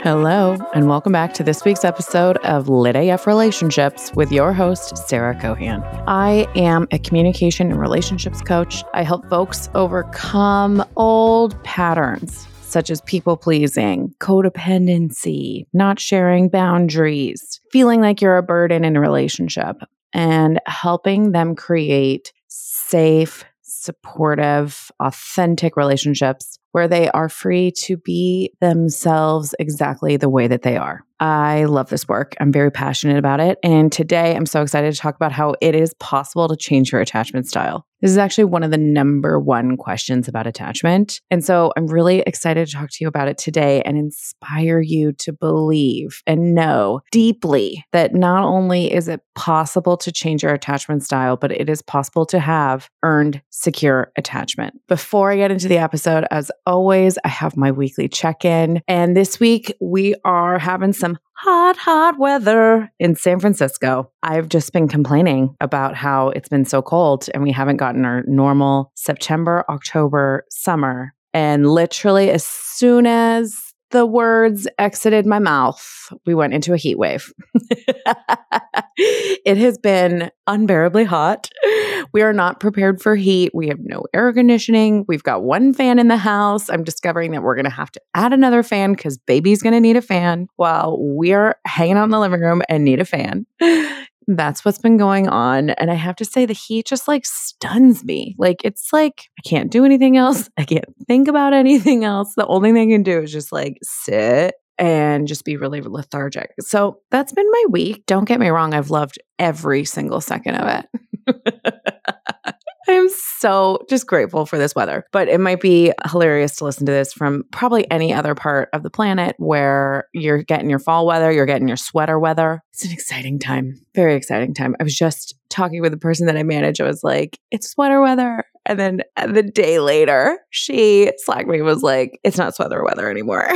Hello, and welcome back to this week's episode of Lit AF Relationships with your host, Sarah Cohan. I am a communication and relationships coach. I help folks overcome old patterns such as people pleasing, codependency, not sharing boundaries, feeling like you're a burden in a relationship, and helping them create safe, supportive, authentic relationships where they are free to be themselves exactly the way that they are. I love this work. I'm very passionate about it. And today I'm so excited to talk about how it is possible to change your attachment style. This is actually one of the number one questions about attachment. And so I'm really excited to talk to you about it today and inspire you to believe and know deeply that not only is it possible to change your attachment style, but it is possible to have earned secure attachment. Before I get into the episode, as always, I have my weekly check in. And this week we are having some hot, hot weather in San Francisco. I've just been complaining about how it's been so cold and we haven't gotten our normal September, October, summer. And literally, as soon as the words exited my mouth, we went into a heat wave. it has been unbearably hot. We are not prepared for heat. We have no air conditioning. We've got one fan in the house. I'm discovering that we're going to have to add another fan because baby's going to need a fan while we're hanging out in the living room and need a fan. That's what's been going on. And I have to say, the heat just like stuns me. Like, it's like I can't do anything else. I can't think about anything else. The only thing I can do is just like sit and just be really lethargic. So that's been my week. Don't get me wrong, I've loved every single second of it. I am so just grateful for this weather. But it might be hilarious to listen to this from probably any other part of the planet where you're getting your fall weather, you're getting your sweater weather. It's an exciting time, very exciting time. I was just talking with the person that I manage. I was like, it's sweater weather. And then the day later, she slacked me was like, it's not sweater weather anymore.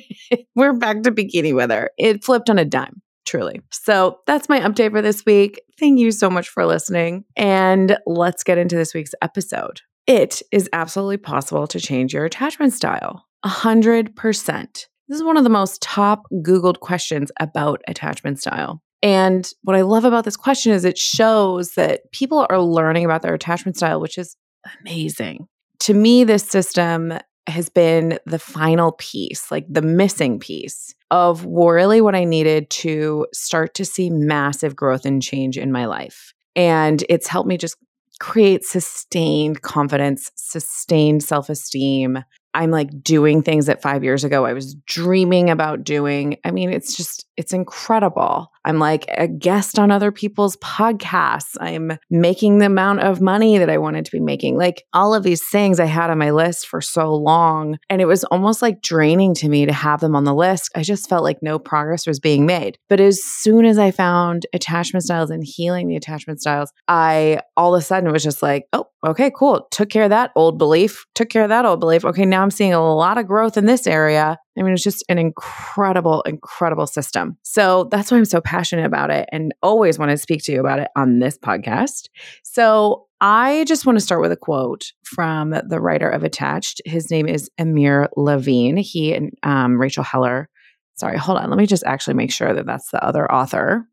We're back to bikini weather. It flipped on a dime truly. So that's my update for this week. Thank you so much for listening. And let's get into this week's episode. It is absolutely possible to change your attachment style. 100%. This is one of the most top Googled questions about attachment style. And what I love about this question is it shows that people are learning about their attachment style, which is amazing. To me, this system has been the final piece, like the missing piece of really what I needed to start to see massive growth and change in my life. And it's helped me just create sustained confidence, sustained self esteem. I'm like doing things that five years ago I was dreaming about doing. I mean, it's just, it's incredible. I'm like a guest on other people's podcasts. I'm making the amount of money that I wanted to be making. Like all of these things I had on my list for so long. And it was almost like draining to me to have them on the list. I just felt like no progress was being made. But as soon as I found attachment styles and healing the attachment styles, I all of a sudden was just like, oh, okay, cool. Took care of that old belief, took care of that old belief. Okay, now I'm seeing a lot of growth in this area. I mean, it's just an incredible, incredible system. So that's why I'm so passionate about it and always want to speak to you about it on this podcast. So I just want to start with a quote from the writer of Attached. His name is Amir Levine. He and um, Rachel Heller. Sorry, hold on. Let me just actually make sure that that's the other author.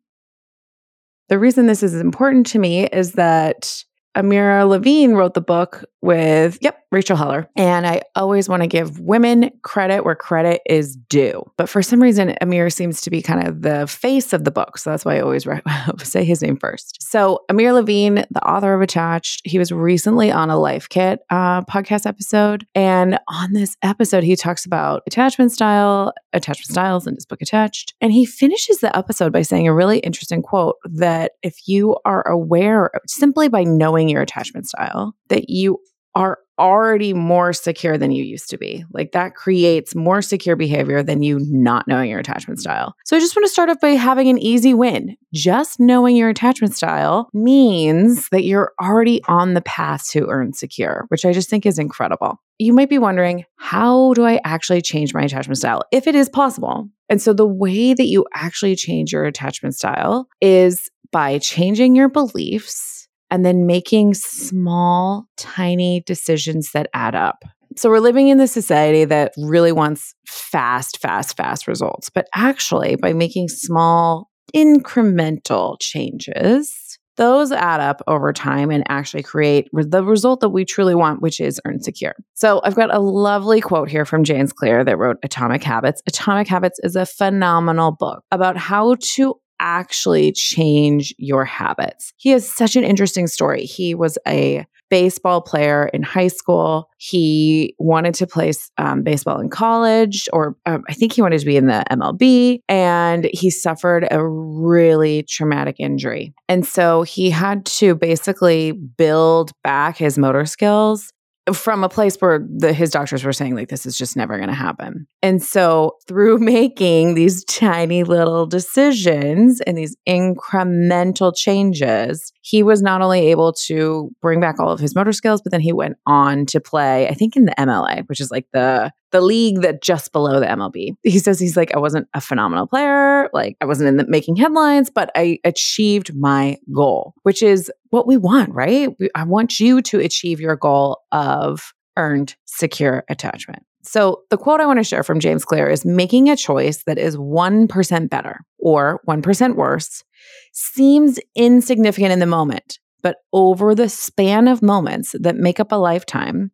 The reason this is important to me is that Amira Levine wrote the book with, yep, Rachel Heller. And I always want to give women credit where credit is due. But for some reason, Amir seems to be kind of the face of the book. So that's why I always re- say his name first. So Amir Levine, the author of Attached, he was recently on a Life Kit uh, podcast episode. And on this episode, he talks about attachment style, attachment styles in his book Attached. And he finishes the episode by saying a really interesting quote that if you are aware, simply by knowing your attachment style, that you are already more secure than you used to be. Like that creates more secure behavior than you not knowing your attachment style. So I just want to start off by having an easy win. Just knowing your attachment style means that you're already on the path to earn secure, which I just think is incredible. You might be wondering, how do I actually change my attachment style if it is possible? And so the way that you actually change your attachment style is by changing your beliefs and then making small, tiny decisions that add up. So we're living in this society that really wants fast, fast, fast results. But actually, by making small, incremental changes, those add up over time and actually create the result that we truly want, which is earn secure. So I've got a lovely quote here from James Clear that wrote Atomic Habits. Atomic Habits is a phenomenal book about how to actually change your habits. He has such an interesting story. He was a baseball player in high school. He wanted to play um, baseball in college, or um, I think he wanted to be in the MLB, and he suffered a really traumatic injury. And so he had to basically build back his motor skills from a place where the, his doctors were saying like this is just never going to happen. And so through making these tiny little decisions and these incremental changes, he was not only able to bring back all of his motor skills, but then he went on to play, I think in the MLA, which is like the the league that just below the MLB. He says he's like, I wasn't a phenomenal player, like I wasn't in the making headlines, but I achieved my goal, which is what we want, right? I want you to achieve your goal of earned secure attachment. So, the quote I want to share from James Clear is making a choice that is 1% better or 1% worse seems insignificant in the moment, but over the span of moments that make up a lifetime,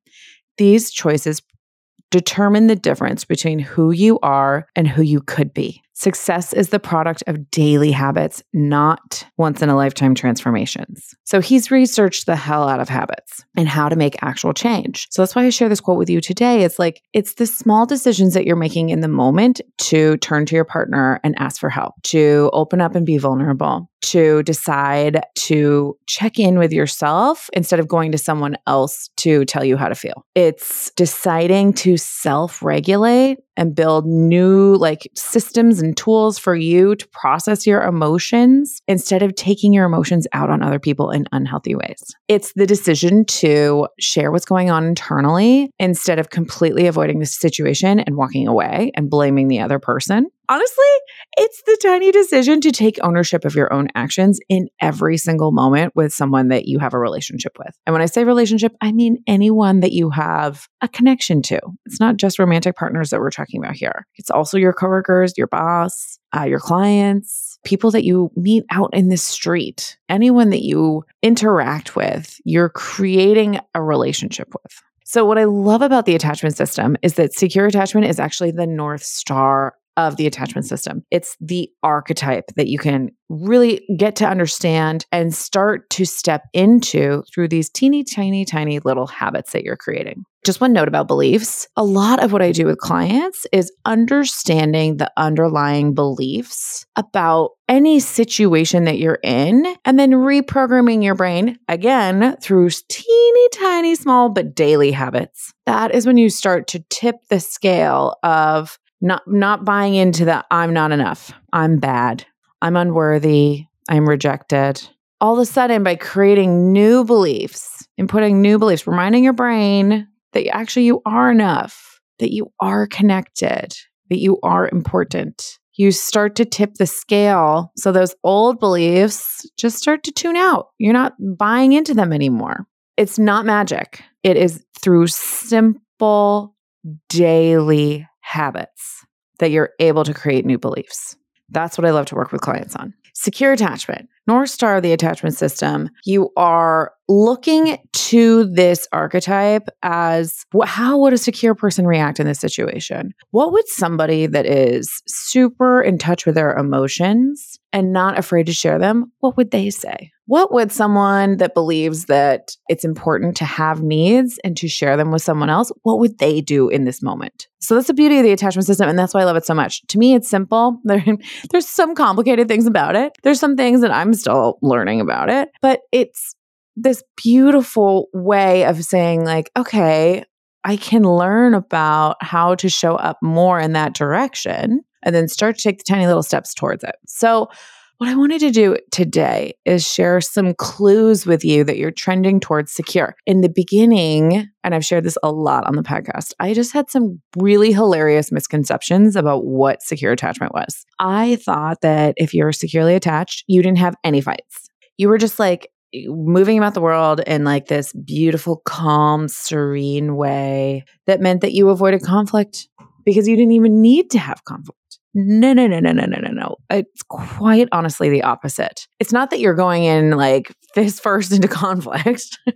these choices determine the difference between who you are and who you could be. Success is the product of daily habits, not once in a lifetime transformations. So he's researched the hell out of habits and how to make actual change. So that's why I share this quote with you today. It's like, it's the small decisions that you're making in the moment to turn to your partner and ask for help, to open up and be vulnerable, to decide to check in with yourself instead of going to someone else to tell you how to feel. It's deciding to self regulate and build new like systems and tools for you to process your emotions instead of taking your emotions out on other people in unhealthy ways. It's the decision to share what's going on internally instead of completely avoiding the situation and walking away and blaming the other person honestly, it's the tiny decision to take ownership of your own actions in every single moment with someone that you have a relationship with. And when I say relationship, I mean anyone that you have a connection to. It's not just romantic partners that we're talking about here. It's also your coworkers, your boss, uh, your clients, people that you meet out in the street, anyone that you interact with, you're creating a relationship with. So, what I love about the attachment system is that secure attachment is actually the North Star of the attachment system. It's the archetype that you can really get to understand and start to step into through these teeny, tiny, tiny little habits that you're creating. Just one note about beliefs. A lot of what I do with clients is understanding the underlying beliefs about any situation that you're in and then reprogramming your brain again through teeny, tiny, small, but daily habits. That is when you start to tip the scale of not not buying into that I'm not enough. I'm bad. I'm unworthy. I'm rejected. All of a sudden by creating new beliefs and putting new beliefs, reminding your brain that actually you are enough, that you are connected, that you are important. You start to tip the scale. So those old beliefs just start to tune out. You're not buying into them anymore. It's not magic. It is through simple daily habits that you're able to create new beliefs. That's what I love to work with clients on. Secure attachment, North Star of the attachment system. You are looking to this archetype as how would a secure person react in this situation? What would somebody that is super in touch with their emotions and not afraid to share them, what would they say? What would someone that believes that it's important to have needs and to share them with someone else, what would they do in this moment? So that's the beauty of the attachment system. And that's why I love it so much. To me, it's simple. There, there's some complicated things about it. There's some things that I'm still learning about it, but it's this beautiful way of saying, like, okay, I can learn about how to show up more in that direction and then start to take the tiny little steps towards it. So, what I wanted to do today is share some clues with you that you're trending towards secure. In the beginning, and I've shared this a lot on the podcast, I just had some really hilarious misconceptions about what secure attachment was. I thought that if you're securely attached, you didn't have any fights. You were just like moving about the world in like this beautiful, calm, serene way that meant that you avoided conflict because you didn't even need to have conflict. No, no, no, no, no, no, no, no. It's quite honestly the opposite. It's not that you're going in like fist first into conflict.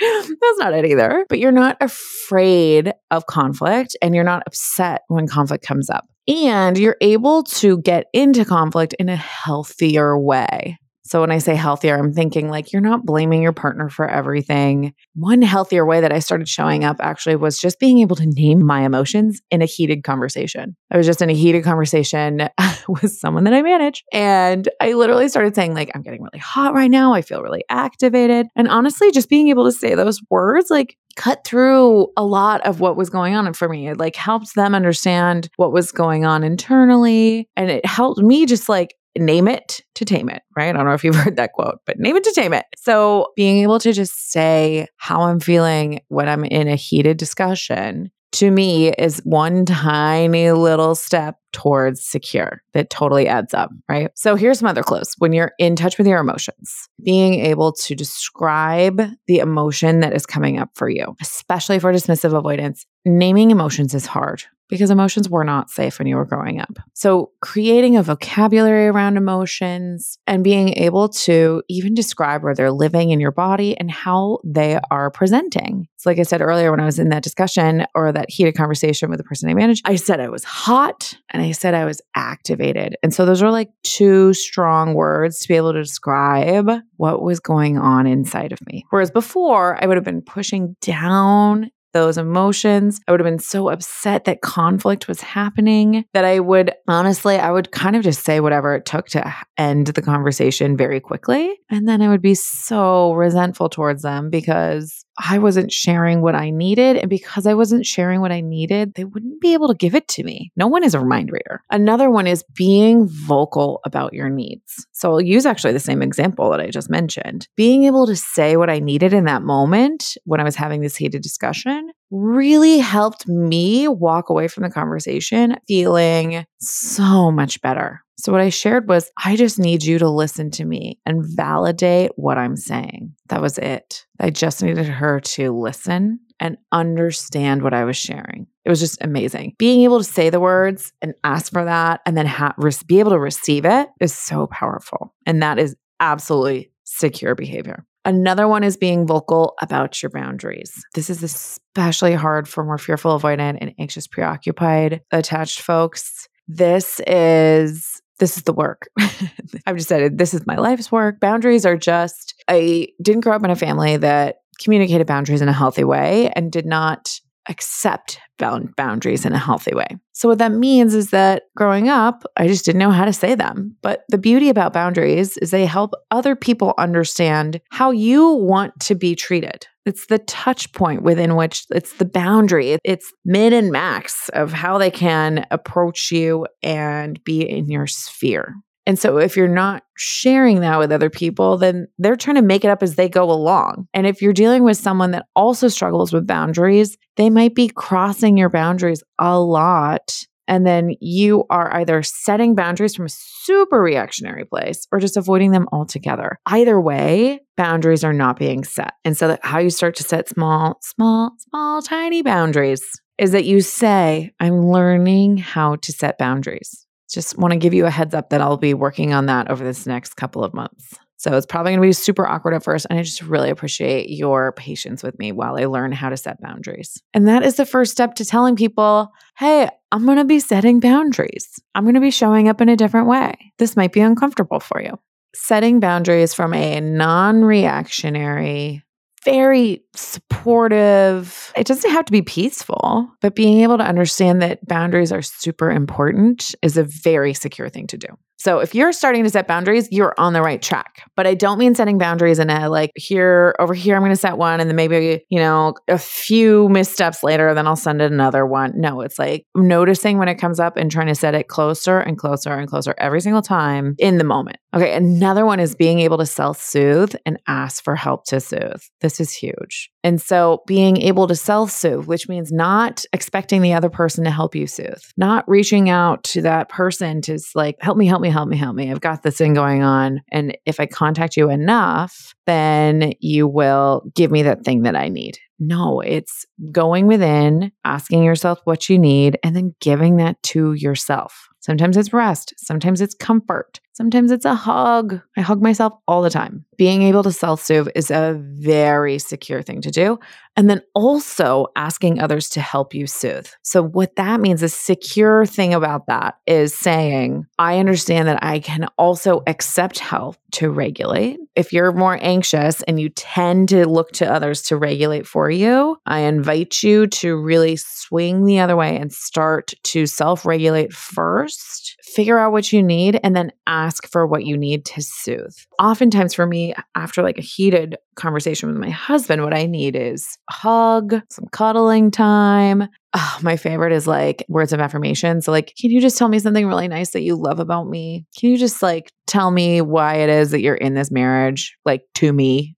That's not it either. But you're not afraid of conflict and you're not upset when conflict comes up. And you're able to get into conflict in a healthier way. So when I say healthier, I'm thinking like you're not blaming your partner for everything. One healthier way that I started showing up actually was just being able to name my emotions in a heated conversation. I was just in a heated conversation with someone that I manage and I literally started saying like I'm getting really hot right now. I feel really activated. And honestly, just being able to say those words like cut through a lot of what was going on for me. It like helped them understand what was going on internally and it helped me just like name it to tame it, right? I don't know if you've heard that quote, but name it to tame it. So being able to just say how I'm feeling when I'm in a heated discussion to me is one tiny little step towards secure that totally adds up, right? So here's some other clues. When you're in touch with your emotions, being able to describe the emotion that is coming up for you, especially for dismissive avoidance, naming emotions is hard because emotions were not safe when you were growing up. So, creating a vocabulary around emotions and being able to even describe where they're living in your body and how they are presenting. So, like I said earlier, when I was in that discussion or that heated conversation with the person I managed, I said I was hot and I said I was activated. And so, those are like two strong words to be able to describe what was going on inside of me. Whereas before, I would have been pushing down those emotions. I would have been so upset that conflict was happening that I would honestly, I would kind of just say whatever it took to end the conversation very quickly. And then I would be so resentful towards them because I wasn't sharing what I needed. And because I wasn't sharing what I needed, they wouldn't be able to give it to me. No one is a mind reader. Another one is being vocal about your needs. So I'll use actually the same example that I just mentioned. Being able to say what I needed in that moment when I was having this heated discussion really helped me walk away from the conversation feeling so much better. So, what I shared was, I just need you to listen to me and validate what I'm saying. That was it. I just needed her to listen and understand what I was sharing. It was just amazing. Being able to say the words and ask for that and then ha- be able to receive it is so powerful. And that is absolutely secure behavior. Another one is being vocal about your boundaries. This is especially hard for more fearful, avoidant, and anxious, preoccupied, attached folks. This is this is the work. I've decided this is my life's work. Boundaries are just, I didn't grow up in a family that communicated boundaries in a healthy way and did not accept bound boundaries in a healthy way. So what that means is that growing up, I just didn't know how to say them. But the beauty about boundaries is they help other people understand how you want to be treated. It's the touch point within which it's the boundary. It's min and max of how they can approach you and be in your sphere. And so if you're not sharing that with other people, then they're trying to make it up as they go along. And if you're dealing with someone that also struggles with boundaries, they might be crossing your boundaries a lot. And then you are either setting boundaries from a super reactionary place or just avoiding them altogether. Either way, boundaries are not being set. And so, how you start to set small, small, small, tiny boundaries is that you say, I'm learning how to set boundaries just want to give you a heads up that I'll be working on that over this next couple of months. So it's probably going to be super awkward at first. And I just really appreciate your patience with me while I learn how to set boundaries. And that is the first step to telling people, hey, I'm going to be setting boundaries. I'm going to be showing up in a different way. This might be uncomfortable for you. Setting boundaries from a non reactionary, very supportive. It doesn't have to be peaceful, but being able to understand that boundaries are super important is a very secure thing to do. So if you're starting to set boundaries, you're on the right track. But I don't mean setting boundaries in a like here, over here, I'm going to set one. And then maybe, you know, a few missteps later, then I'll send it another one. No, it's like noticing when it comes up and trying to set it closer and closer and closer every single time in the moment. Okay. Another one is being able to self soothe and ask for help to soothe. This is huge. And so being able to self soothe, which means not expecting the other person to help you soothe, not reaching out to that person to like, help me, help me, help me, help me. I've got this thing going on. And if I contact you enough, then you will give me that thing that I need. No, it's going within, asking yourself what you need, and then giving that to yourself. Sometimes it's rest, sometimes it's comfort, sometimes it's a hug. I hug myself all the time. Being able to self soothe is a very secure thing to do. And then also asking others to help you soothe. So, what that means, a secure thing about that is saying, I understand that I can also accept help to regulate. If you're more anxious and you tend to look to others to regulate for you, I invite you to really swing the other way and start to self regulate first, figure out what you need, and then ask for what you need to soothe. Oftentimes, for me, after like a heated conversation with my husband, what I need is hug, some cuddling time. Oh, my favorite is like words of affirmation. So, like, can you just tell me something really nice that you love about me? Can you just like tell me why it is that you're in this marriage, like to me?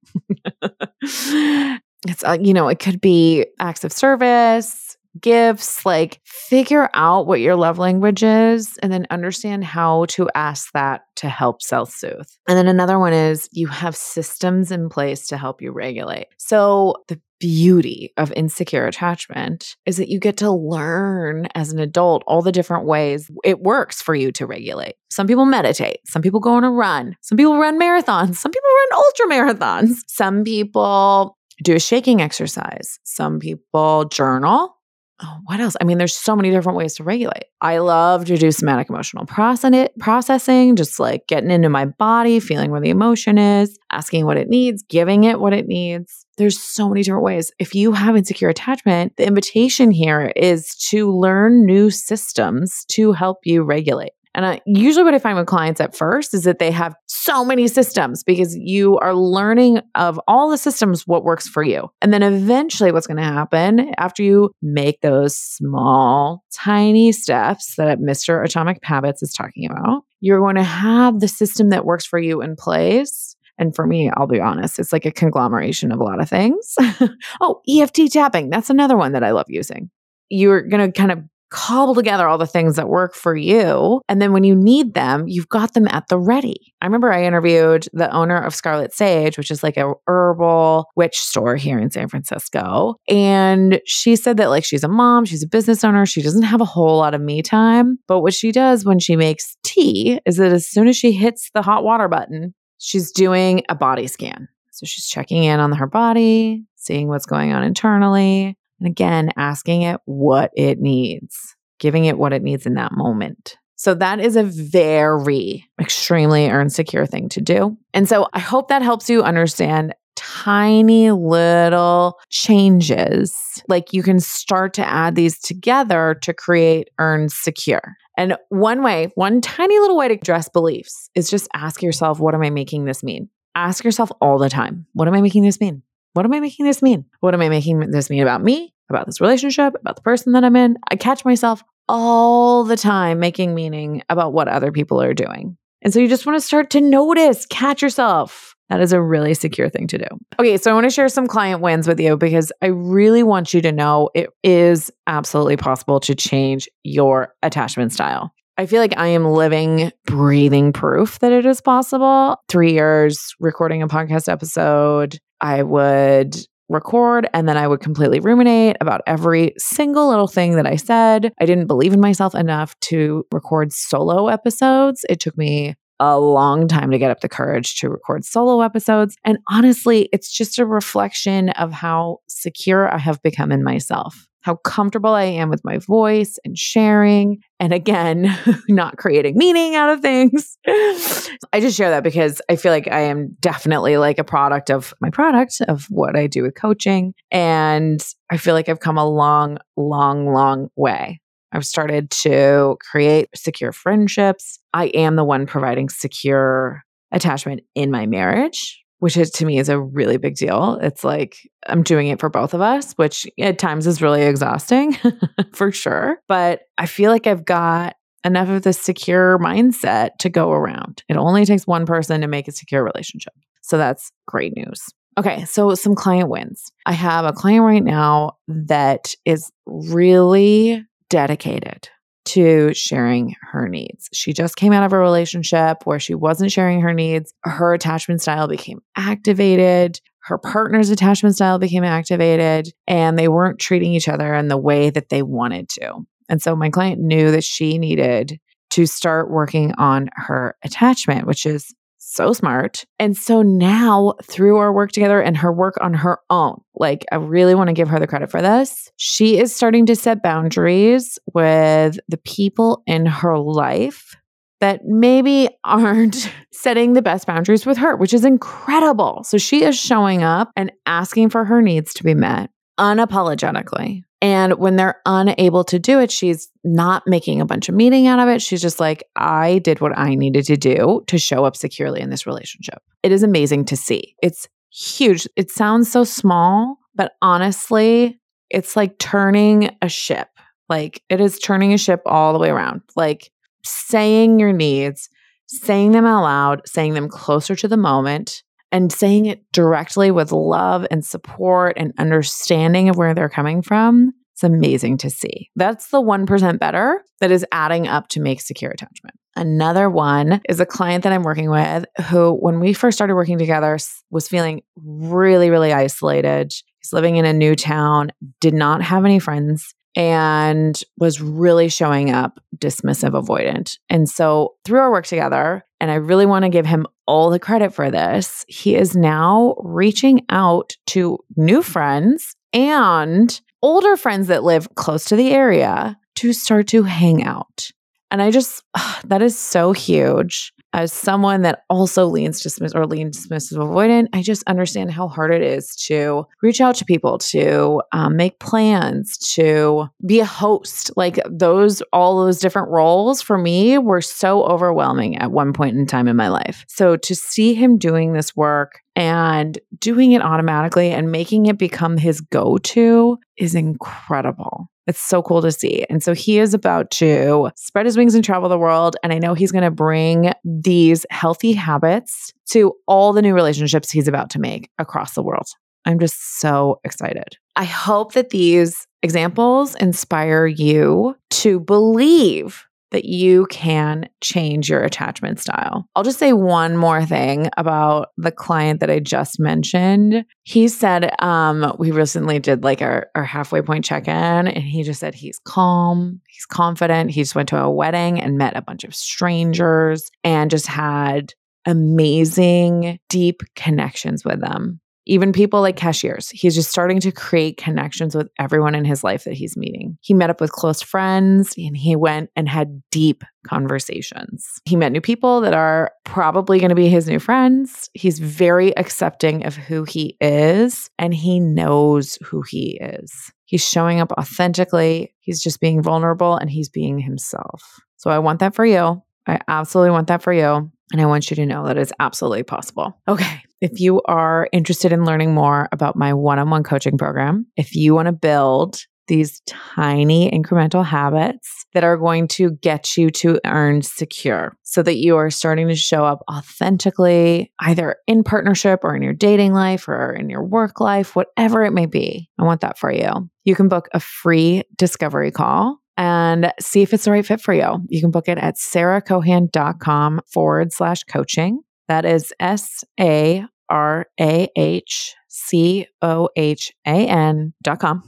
it's, uh, you know, it could be acts of service gifts, like figure out what your love language is and then understand how to ask that to help self soothe. And then another one is you have systems in place to help you regulate. So the beauty of insecure attachment is that you get to learn as an adult all the different ways it works for you to regulate. Some people meditate, some people go on a run, some people run marathons, some people run ultra marathons, some people do a shaking exercise, some people journal, Oh, what else? I mean, there's so many different ways to regulate. I love to do somatic emotional processing, just like getting into my body, feeling where the emotion is, asking what it needs, giving it what it needs. There's so many different ways. If you have insecure attachment, the invitation here is to learn new systems to help you regulate. And I, usually, what I find with clients at first is that they have so many systems because you are learning of all the systems what works for you. And then eventually, what's going to happen after you make those small, tiny steps that Mr. Atomic Habits is talking about, you're going to have the system that works for you in place. And for me, I'll be honest, it's like a conglomeration of a lot of things. oh, EFT tapping. That's another one that I love using. You're going to kind of cobble together all the things that work for you. And then when you need them, you've got them at the ready. I remember I interviewed the owner of Scarlet Sage, which is like a herbal witch store here in San Francisco. And she said that like she's a mom, she's a business owner, she doesn't have a whole lot of me time. But what she does when she makes tea is that as soon as she hits the hot water button, she's doing a body scan. So she's checking in on her body, seeing what's going on internally, and again, asking it what it needs, giving it what it needs in that moment. So that is a very extremely earn secure thing to do. And so I hope that helps you understand tiny little changes. Like you can start to add these together to create earn secure. And one way, one tiny little way to address beliefs is just ask yourself, what am I making this mean? Ask yourself all the time, what am I making this mean? What am I making this mean? What am I making this mean about me, about this relationship, about the person that I'm in? I catch myself all the time making meaning about what other people are doing. And so you just want to start to notice, catch yourself. That is a really secure thing to do. Okay, so I want to share some client wins with you because I really want you to know it is absolutely possible to change your attachment style. I feel like I am living, breathing proof that it is possible. Three years recording a podcast episode, I would record and then I would completely ruminate about every single little thing that I said. I didn't believe in myself enough to record solo episodes. It took me a long time to get up the courage to record solo episodes. And honestly, it's just a reflection of how secure I have become in myself how comfortable I am with my voice and sharing. And again, not creating meaning out of things. I just share that because I feel like I am definitely like a product of my product of what I do with coaching. And I feel like I've come a long, long, long way. I've started to create secure friendships. I am the one providing secure attachment in my marriage which is to me is a really big deal. It's like I'm doing it for both of us, which at times is really exhausting for sure. But I feel like I've got enough of the secure mindset to go around. It only takes one person to make a secure relationship. So that's great news. Okay, so some client wins. I have a client right now that is really dedicated to sharing her needs. She just came out of a relationship where she wasn't sharing her needs. Her attachment style became activated. Her partner's attachment style became activated, and they weren't treating each other in the way that they wanted to. And so my client knew that she needed to start working on her attachment, which is so smart. And so now, through our work together and her work on her own, like I really want to give her the credit for this. She is starting to set boundaries with the people in her life that maybe aren't setting the best boundaries with her, which is incredible. So she is showing up and asking for her needs to be met unapologetically. And when they're unable to do it, she's not making a bunch of meaning out of it. She's just like, I did what I needed to do to show up securely in this relationship. It is amazing to see. It's huge. It sounds so small, but honestly, it's like turning a ship. Like it is turning a ship all the way around. Like saying your needs, saying them out loud, saying them closer to the moment, and saying it directly with love and support and understanding of where they're coming from, it's amazing to see. That's the 1% better that is adding up to make secure attachment. Another one is a client that I'm working with who, when we first started working together, was feeling really, really isolated. He's living in a new town, did not have any friends, and was really showing up dismissive, avoidant. And so, through our work together, and I really want to give him all the credit for this, he is now reaching out to new friends and older friends that live close to the area to start to hang out. And I just, that is so huge as someone that also leans dismiss or leans dismissive avoidant, I just understand how hard it is to reach out to people, to um, make plans, to be a host. Like those, all those different roles for me were so overwhelming at one point in time in my life. So to see him doing this work and doing it automatically and making it become his go to is incredible. It's so cool to see. And so he is about to spread his wings and travel the world. And I know he's going to bring these healthy habits to all the new relationships he's about to make across the world. I'm just so excited. I hope that these examples inspire you to believe that you can change your attachment style. I'll just say one more thing about the client that I just mentioned. He said, um, we recently did like our, our halfway point check in, and he just said he's calm, he's confident. He just went to a wedding and met a bunch of strangers and just had amazing, deep connections with them even people like cashiers. He's just starting to create connections with everyone in his life that he's meeting. He met up with close friends and he went and had deep conversations. He met new people that are probably going to be his new friends. He's very accepting of who he is and he knows who he is. He's showing up authentically. He's just being vulnerable and he's being himself. So I want that for you. I absolutely want that for you. And I want you to know that it's absolutely possible. Okay. If you are interested in learning more about my one on one coaching program, if you want to build these tiny incremental habits that are going to get you to earn secure so that you are starting to show up authentically, either in partnership or in your dating life or in your work life, whatever it may be. I want that for you. You can book a free discovery call and see if it's the right fit for you. You can book it at sarahcohan.com forward slash coaching. That is S A R A H C O H A N dot com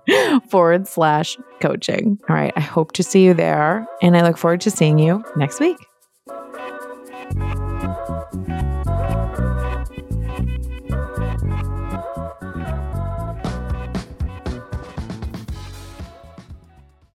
forward slash coaching. All right. I hope to see you there and I look forward to seeing you next week.